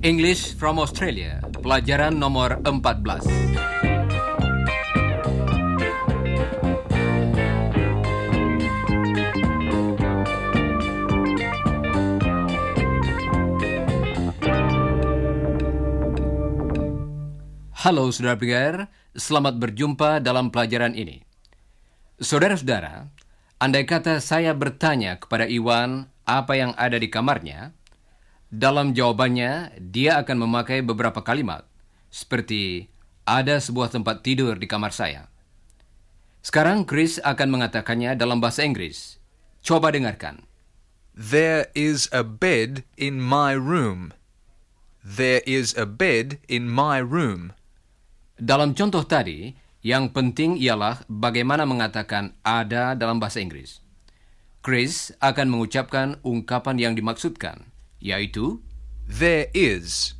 English from Australia, pelajaran nomor 14. Halo saudara pendengar, selamat berjumpa dalam pelajaran ini. Saudara-saudara, andai kata saya bertanya kepada Iwan apa yang ada di kamarnya, dalam jawabannya dia akan memakai beberapa kalimat, seperti ada sebuah tempat tidur di kamar saya. Sekarang Chris akan mengatakannya dalam bahasa Inggris. Coba dengarkan. There is a bed in my room. There is a bed in my room. Dalam contoh tadi, yang penting ialah bagaimana mengatakan ada dalam bahasa Inggris. Chris akan mengucapkan ungkapan yang dimaksudkan, yaitu There is.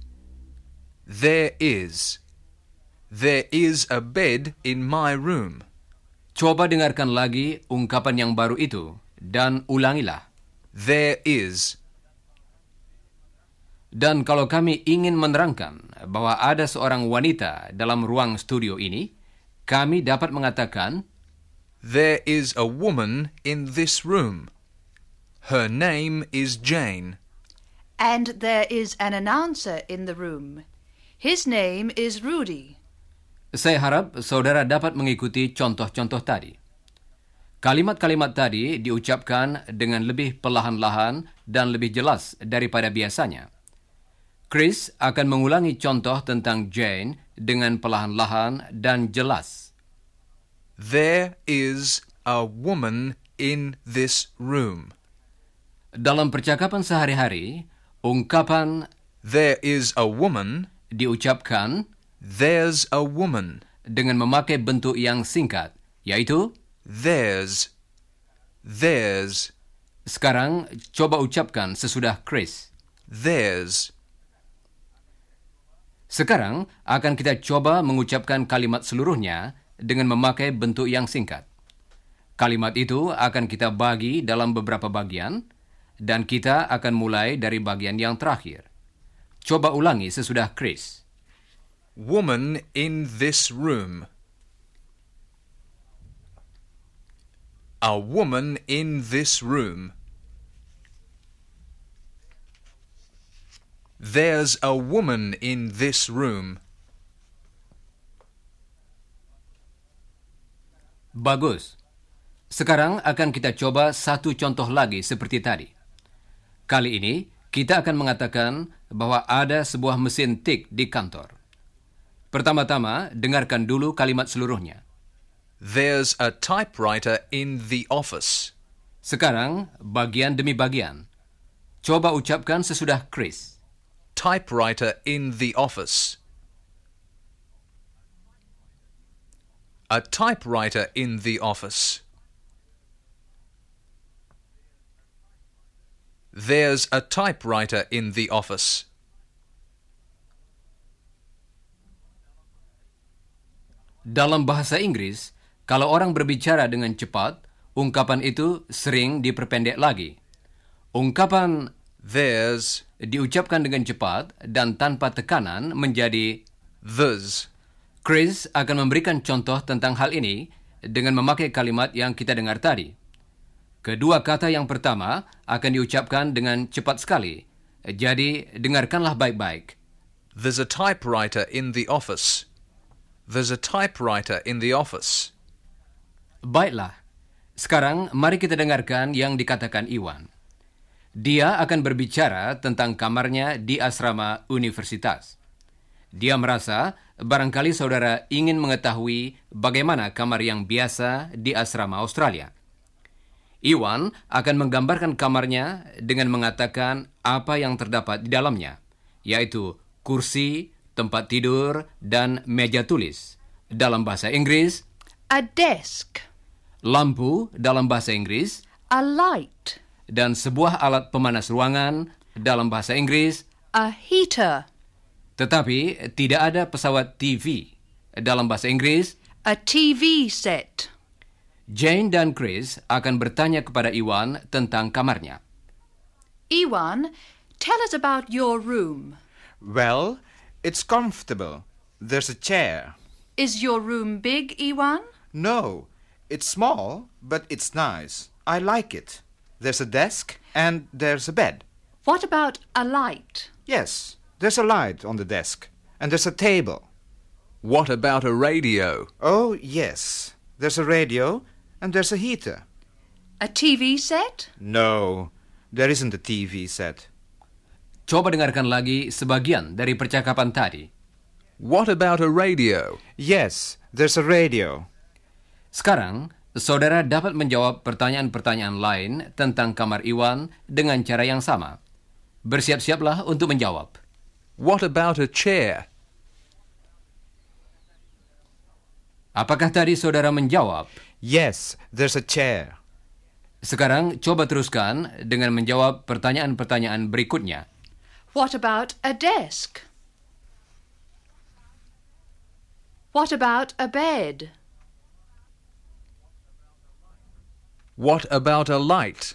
There is. There is a bed in my room. coba dengarkan lagi ungkapan yang baru itu dan ulangilah. There is. Dan kalau kami ingin menerangkan bahwa ada seorang wanita dalam ruang studio ini, kami dapat mengatakan There is a woman in this room. Her name is Jane. And there is an announcer in the room. His name is Rudy. Saya harap saudara dapat mengikuti contoh-contoh tadi. Kalimat-kalimat tadi diucapkan dengan lebih perlahan-lahan dan lebih jelas daripada biasanya. Chris akan mengulangi contoh tentang Jane dengan perlahan-lahan dan jelas. There is a woman in this room. Dalam percakapan sehari-hari, ungkapan There is a woman. diucapkan There's a woman. dengan memakai bentuk yang singkat, yaitu There's. There's. sekarang coba ucapkan sesudah Chris. There's. Sekarang akan kita coba mengucapkan kalimat seluruhnya dengan memakai bentuk yang singkat. Kalimat itu akan kita bagi dalam beberapa bagian dan kita akan mulai dari bagian yang terakhir. Coba ulangi sesudah Chris. Woman in this room. A woman in this room. There's a woman in this room. Bagus. Sekarang akan kita coba satu contoh lagi seperti tadi. Kali ini kita akan mengatakan bahwa ada sebuah mesin tik di kantor. Pertama-tama, dengarkan dulu kalimat seluruhnya. There's a typewriter in the office. Sekarang, bagian demi bagian. Coba ucapkan sesudah Chris. Typewriter in the office. A typewriter in the office. There's a typewriter in the office. Dalam bahasa Inggris, kalau orang berbicara dengan cepat, ungkapan itu sering diperpendek lagi. Ungkapan There's diucapkan dengan cepat dan tanpa tekanan menjadi there's. Chris akan memberikan contoh tentang hal ini dengan memakai kalimat yang kita dengar tadi. Kedua kata yang pertama akan diucapkan dengan cepat sekali. Jadi, dengarkanlah baik-baik. There's a typewriter in the office. There's a typewriter in the office. Baiklah. Sekarang mari kita dengarkan yang dikatakan Iwan. Dia akan berbicara tentang kamarnya di asrama universitas. Dia merasa barangkali saudara ingin mengetahui bagaimana kamar yang biasa di asrama Australia. Iwan akan menggambarkan kamarnya dengan mengatakan apa yang terdapat di dalamnya, yaitu kursi, tempat tidur, dan meja tulis. Dalam bahasa Inggris, A desk. lampu dalam bahasa Inggris, A light. Dan sebuah alat pemanas ruangan dalam bahasa Inggris, A heater. tetapi tidak ada pesawat TV dalam bahasa Inggris, A TV set. Jane dan Chris akan bertanya kepada Iwan tentang kamarnya. Iwan, tell us about your room. Well, it's comfortable. There's a chair. Is your room big, Iwan? No, it's small, but it's nice. I like it. There's a desk and there's a bed. What about a light? Yes, there's a light on the desk. And there's a table. What about a radio? Oh, yes. There's a radio and there's a heater. A TV set? No, there isn't a TV set. Coba dengarkan lagi sebagian dari percakapan tadi. What about a radio? Yes, there's a radio. Sekarang, saudara dapat menjawab pertanyaan-pertanyaan lain tentang kamar Iwan dengan cara yang sama. Bersiap-siaplah untuk menjawab. What about a chair? Apakah tadi saudara menjawab? Yes, there's a chair. Sekarang coba teruskan dengan menjawab pertanyaan-pertanyaan berikutnya. What about a desk? What about a bed? What about a light?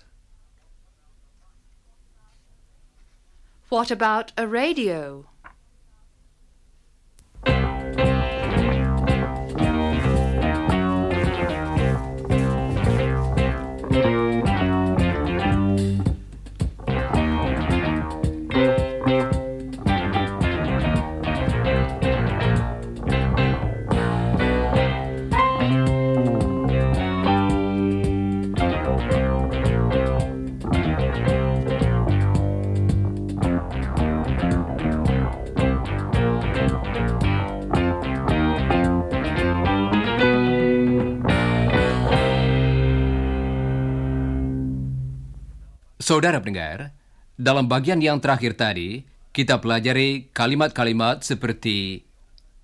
What about a radio? Saudara pendengar, dalam bagian yang terakhir tadi, kita pelajari kalimat-kalimat seperti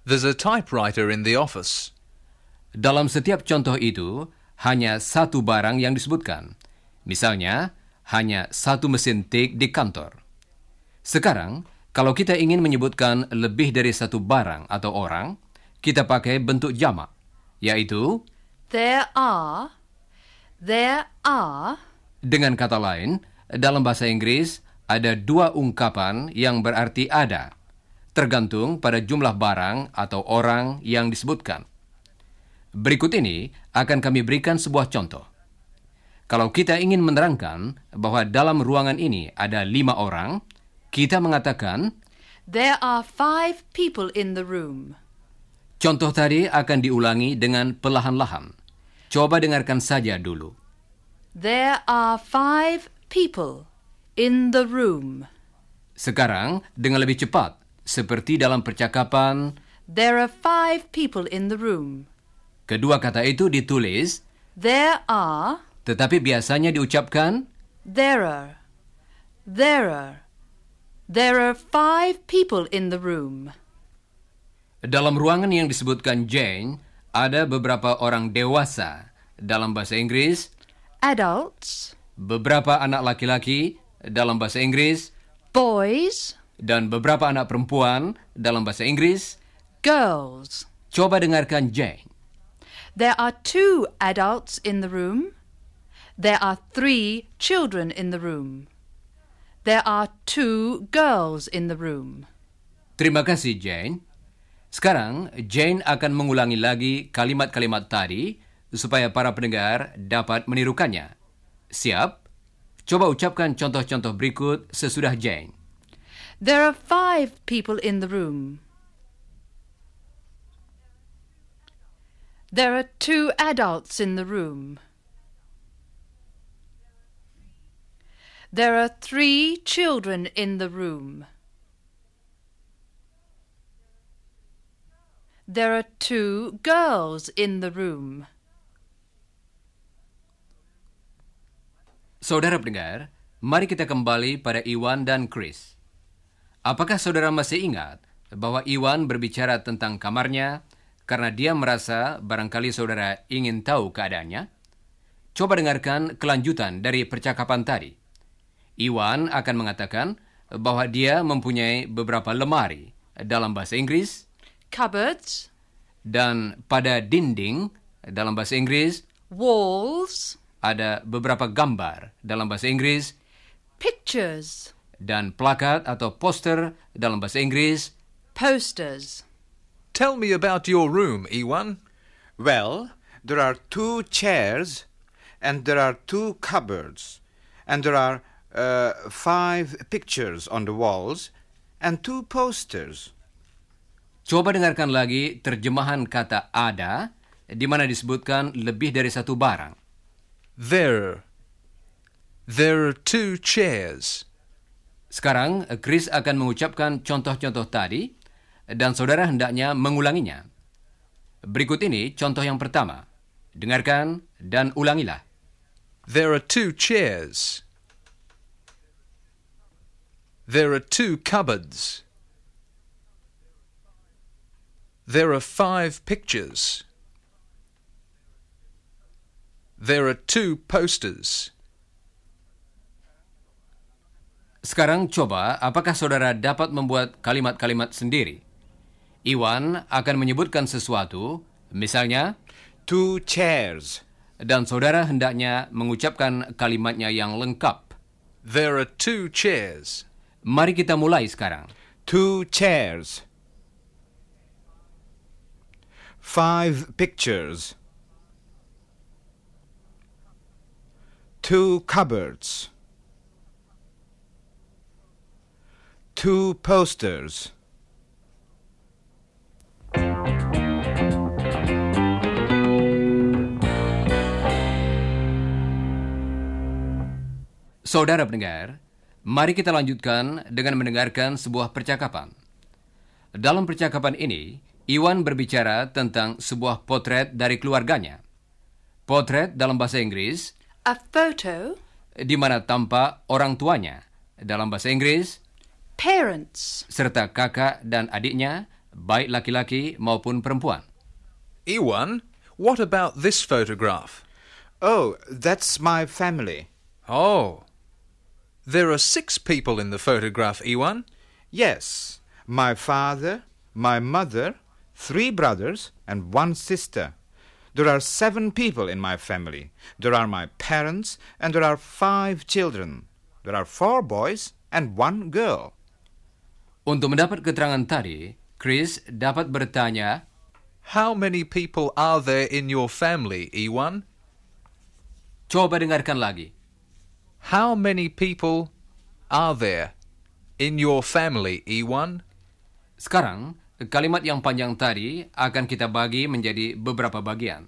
There's a typewriter in the office. dalam setiap contoh itu hanya satu barang yang disebutkan. Misalnya, hanya satu mesin tik di kantor. Sekarang, kalau kita ingin menyebutkan lebih dari satu barang atau orang, kita pakai bentuk jamak, yaitu There are. There are. Dengan kata lain, dalam bahasa Inggris ada dua ungkapan yang berarti ada, tergantung pada jumlah barang atau orang yang disebutkan. Berikut ini akan kami berikan sebuah contoh. Kalau kita ingin menerangkan bahwa dalam ruangan ini ada lima orang, kita mengatakan There are five people in the room. contoh tadi akan diulangi dengan perlahan-lahan. Coba dengarkan saja dulu. There are five people in the room. Sekarang dengan lebih cepat, seperti dalam percakapan There are five people in the room. Kedua kata itu ditulis, There are. tetapi biasanya diucapkan There are. There are. There are five people in the room. dalam ruangan yang disebutkan Jane, ada beberapa orang dewasa. Dalam bahasa Inggris, Adults, beberapa anak laki-laki dalam bahasa Inggris, boys, dan beberapa anak perempuan dalam bahasa Inggris. girls. Coba dengarkan Jane. There are two adults in the room. There are three children in the room. There are two girls in the room. Terima kasih Jane. Sekarang Jane akan mengulangi lagi kalimat-kalimat tadi supaya para pendengar dapat menirukannya. Siap? Coba ucapkan contoh-contoh berikut sesudah Jane. There are five people in the room. There are two adults in the room. There are three children in the room. There are two girls in the room. Saudara pendengar, mari kita kembali pada Iwan dan Chris. Apakah saudara masih ingat bahwa Iwan berbicara tentang kamarnya karena dia merasa barangkali saudara ingin tahu keadaannya? Coba dengarkan kelanjutan dari percakapan tadi. Iwan akan mengatakan bahwa dia mempunyai beberapa lemari dalam bahasa Inggris Cupboards, Dan pada dinding dalam bahasa Inggris walls, ada beberapa gambar dalam bahasa Inggris pictures, dan plakat atau poster dalam bahasa Inggris posters. Tell me about your room, Ewan. Well, there are two chairs, and there are two cupboards, and there are uh, five pictures on the walls, and two posters. Coba dengarkan lagi terjemahan kata ada di mana disebutkan lebih dari satu barang. There. There are two chairs. Sekarang Chris akan mengucapkan contoh-contoh tadi dan saudara hendaknya mengulanginya. Berikut ini contoh yang pertama. Dengarkan dan ulangilah. There are two chairs. There are two cupboards. There are five pictures. There are two posters. Sekarang coba apakah saudara dapat membuat kalimat-kalimat sendiri? Iwan akan menyebutkan sesuatu, misalnya, Two chairs. dan saudara hendaknya mengucapkan kalimatnya yang lengkap. There are two chairs. Mari kita mulai sekarang. Two chairs. Five pictures. Two cupboards. Two posters. Saudara pendengar, mari kita lanjutkan dengan mendengarkan sebuah percakapan. Dalam percakapan ini, Iwan berbicara tentang sebuah potret dari keluarganya. Potret dalam bahasa Inggris, A photo, di mana tampak orang tuanya. Dalam bahasa Inggris, parents, serta kakak dan adiknya, baik laki-laki maupun perempuan. Ewan, what about this photograph? Oh, that's my family. Oh. There are six people in the photograph, Iwan. Yes, my father, my mother, three brothers, and one sister. There are seven people in my family. There are my parents, and there are five children. There are four boys and one girl. Untuk mendapat keterangan tadi, Chris dapat bertanya, How many people are there in your family, Ewan? coba dengarkan lagi. How many people are there in your family, Ewan? Sekarang, kalimat yang panjang tadi akan kita bagi menjadi beberapa bagian.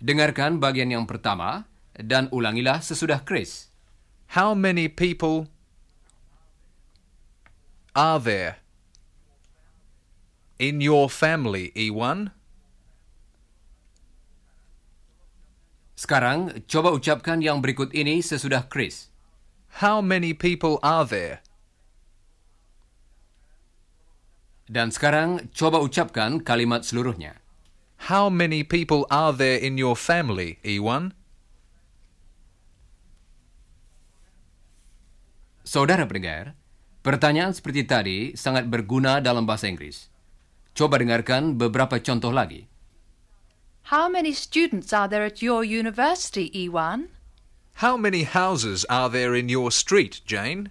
Dengarkan bagian yang pertama dan ulangilah sesudah Chris. How many people are there in your family, Ewan? Sekarang, coba ucapkan yang berikut ini sesudah Chris. How many people are there? Dan sekarang, coba ucapkan kalimat seluruhnya. How many people are there in your family, Ewan? Saudara pendengar, pertanyaan seperti tadi sangat berguna dalam bahasa Inggris. Coba dengarkan beberapa contoh lagi. How many students are there at your university, Ewan? How many houses are there in your street, Jane?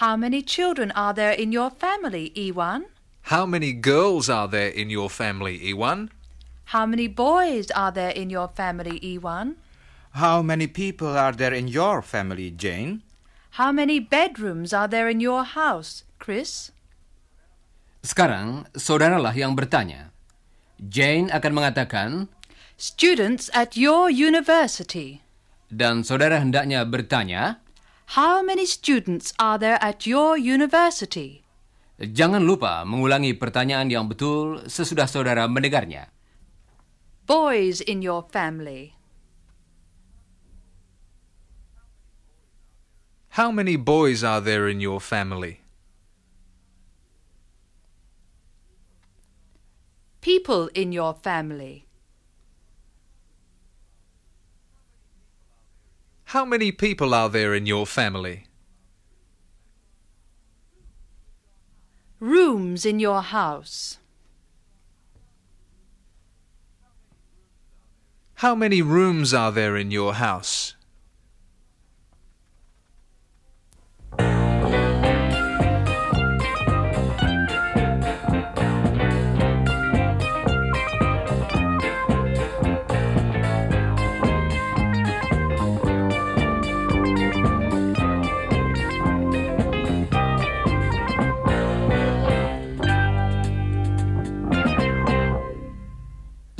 How many children are there in your family, Ewan? How many girls are there in your family, Ewan? How many boys are there in your family, Ewan? How many people are there in your family, Jane? How many bedrooms are there in your house, Chris? Sekarang, saudaralah yang bertanya. Jane akan mengatakan, Students at your university. dan saudara hendaknya bertanya, How many students are there at your university? Jangan lupa mengulangi pertanyaan yang betul sesudah saudara mendengarnya. Boys in your family. How many boys are there in your family? People in your family. How many people are there in your family? rooms in your house? How many rooms are there in your house?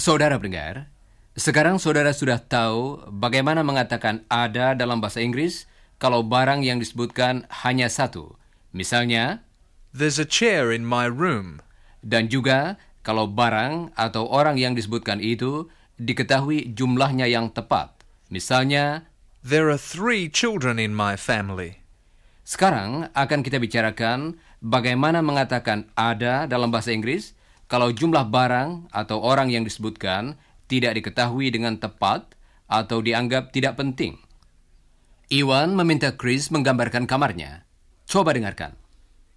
Saudara pendengar, sekarang saudara sudah tahu bagaimana mengatakan ada dalam bahasa Inggris kalau barang yang disebutkan hanya satu. Misalnya, There's a chair in my room. dan juga kalau barang atau orang yang disebutkan itu diketahui jumlahnya yang tepat. Misalnya, There are three children in my family. sekarang akan kita bicarakan bagaimana mengatakan ada dalam bahasa Inggris kalau jumlah barang atau orang yang disebutkan tidak diketahui dengan tepat atau dianggap tidak penting. Iwan meminta Chris menggambarkan kamarnya. Coba dengarkan.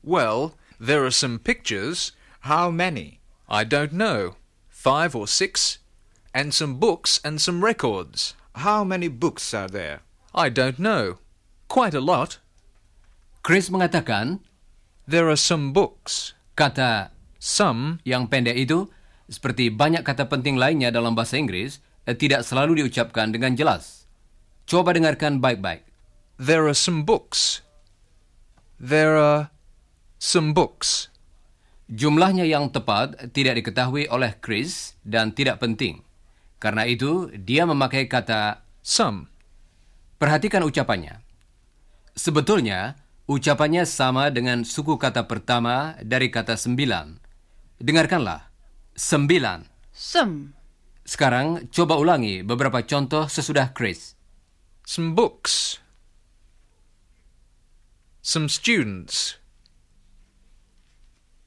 Well, there are some pictures. How many? I don't know. Five or six. And some books and some records. How many books are there? I don't know. Quite a lot. Chris mengatakan There are some books. kata Some yang pendek itu seperti banyak kata penting lainnya dalam bahasa Inggris eh, tidak selalu diucapkan dengan jelas. Coba dengarkan baik-baik. There are some books. There are some books. Jumlahnya yang tepat tidak diketahui oleh Chris dan tidak penting. Karena itu, dia memakai kata Some. perhatikan ucapannya. Sebetulnya, ucapannya sama dengan suku kata pertama dari kata sembilan. Dengarkanlah. Sembilan. Some. Sekarang coba ulangi beberapa contoh sesudah Chris. Some books. Some students.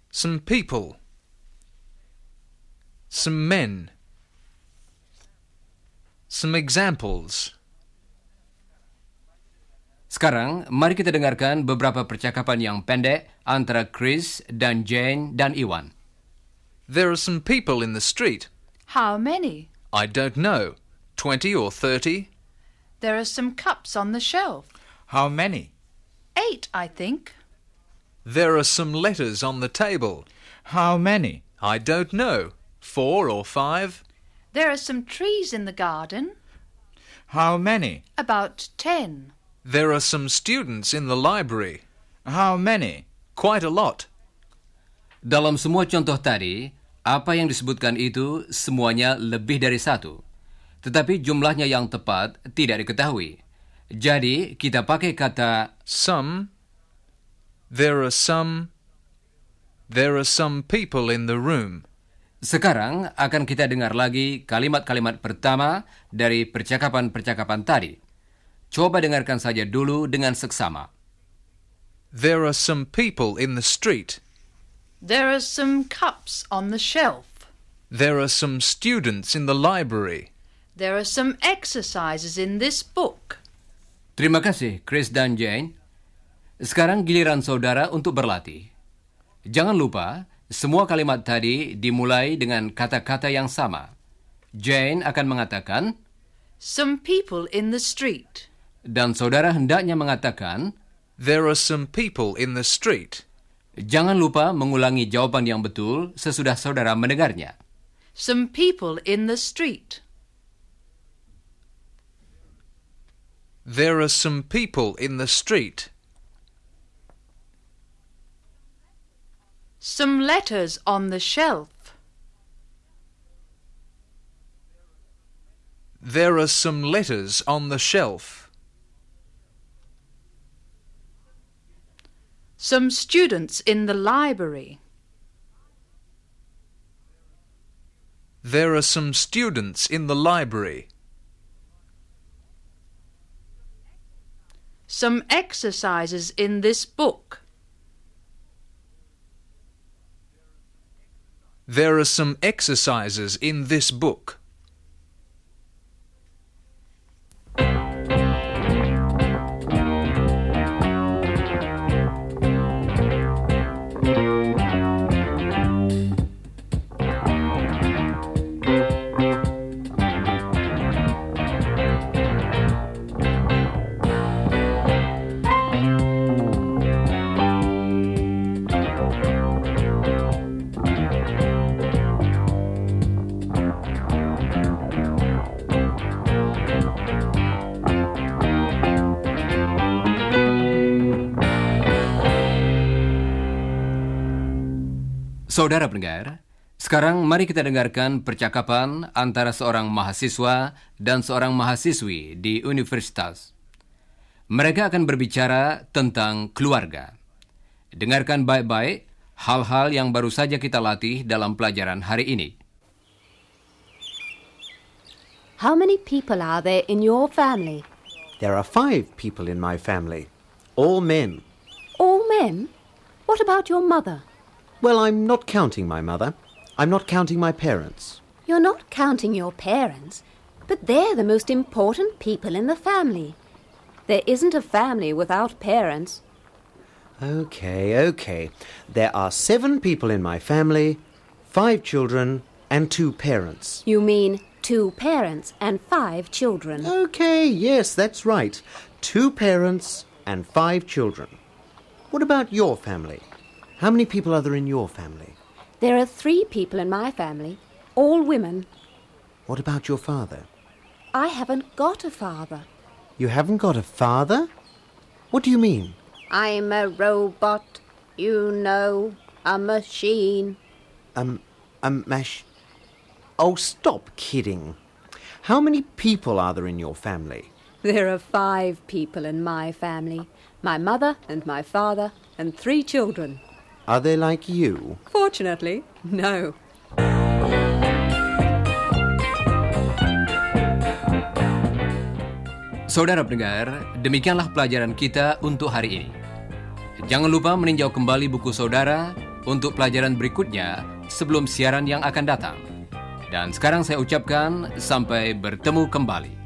Some people. Some men. Some examples. Sekarang, mari kita dengarkan beberapa percakapan yang pendek antara Chris dan Jane dan Iwan. There are some people in the street. How many? I don't know. Twenty or thirty? There are some cups on the shelf. How many? Eight, I think. There are some letters on the table. How many? I don't know. Four or five? There are some trees in the garden. How many? About ten. There are some students in the library. How many? Quite a lot. Dalam semua contoh tadi, apa yang disebutkan itu semuanya lebih dari satu. Tetapi jumlahnya yang tepat tidak diketahui. Jadi, kita pakai kata Some. There are some. There are some people in the room. sekarang akan kita dengar lagi kalimat-kalimat pertama dari percakapan-percakapan tadi. Coba dengarkan saja dulu dengan seksama. There are some people in the street. There are some cups on the shelf. There are some students in the library. There are some exercises in this book. Terima kasih, Chris dan Jane. Sekarang giliran saudara untuk berlatih. Jangan lupa, semua kalimat tadi dimulai dengan kata-kata yang sama. Jane akan mengatakan, Some people in the street. dan saudara hendaknya mengatakan, There are some people in the street. Jangan lupa mengulangi jawaban yang betul sesudah saudara mendengarnya. Some people in the street. There are some people in the street. Some letters on the shelf. There are some letters on the shelf. Some students in the library. There are some students in the library. Some exercises in this book. There are some exercises in this book. Saudara pendengar, sekarang mari kita dengarkan percakapan antara seorang mahasiswa dan seorang mahasiswi di universitas. Mereka akan berbicara tentang keluarga. Dengarkan baik-baik hal-hal yang baru saja kita latih dalam pelajaran hari ini. How many people are there in your family? There are five people in my family, all men. All men? What about your mother? Well, I'm not counting my mother. I'm not counting my parents. You're not counting your parents, but they're the most important people in the family. There isn't a family without parents. Okay, okay. There are seven people in my family, five children, and two parents. You mean two parents and five children. Okay, yes, that's right. Two parents and five children. What about your family? How many people are there in your family? There are three people in my family, all women. What about your father? I haven't got a father. You haven't got a father? What do you mean? I'm a robot, you know, a machine. Um, um, mash. Oh, stop kidding. How many people are there in your family? There are five people in my family my mother and my father, and three children. Are they like you? Fortunately, no. Saudara pendengar, demikianlah pelajaran kita untuk hari ini. Jangan lupa meninjau kembali buku saudara untuk pelajaran berikutnya sebelum siaran yang akan datang. Dan sekarang saya ucapkan sampai bertemu kembali.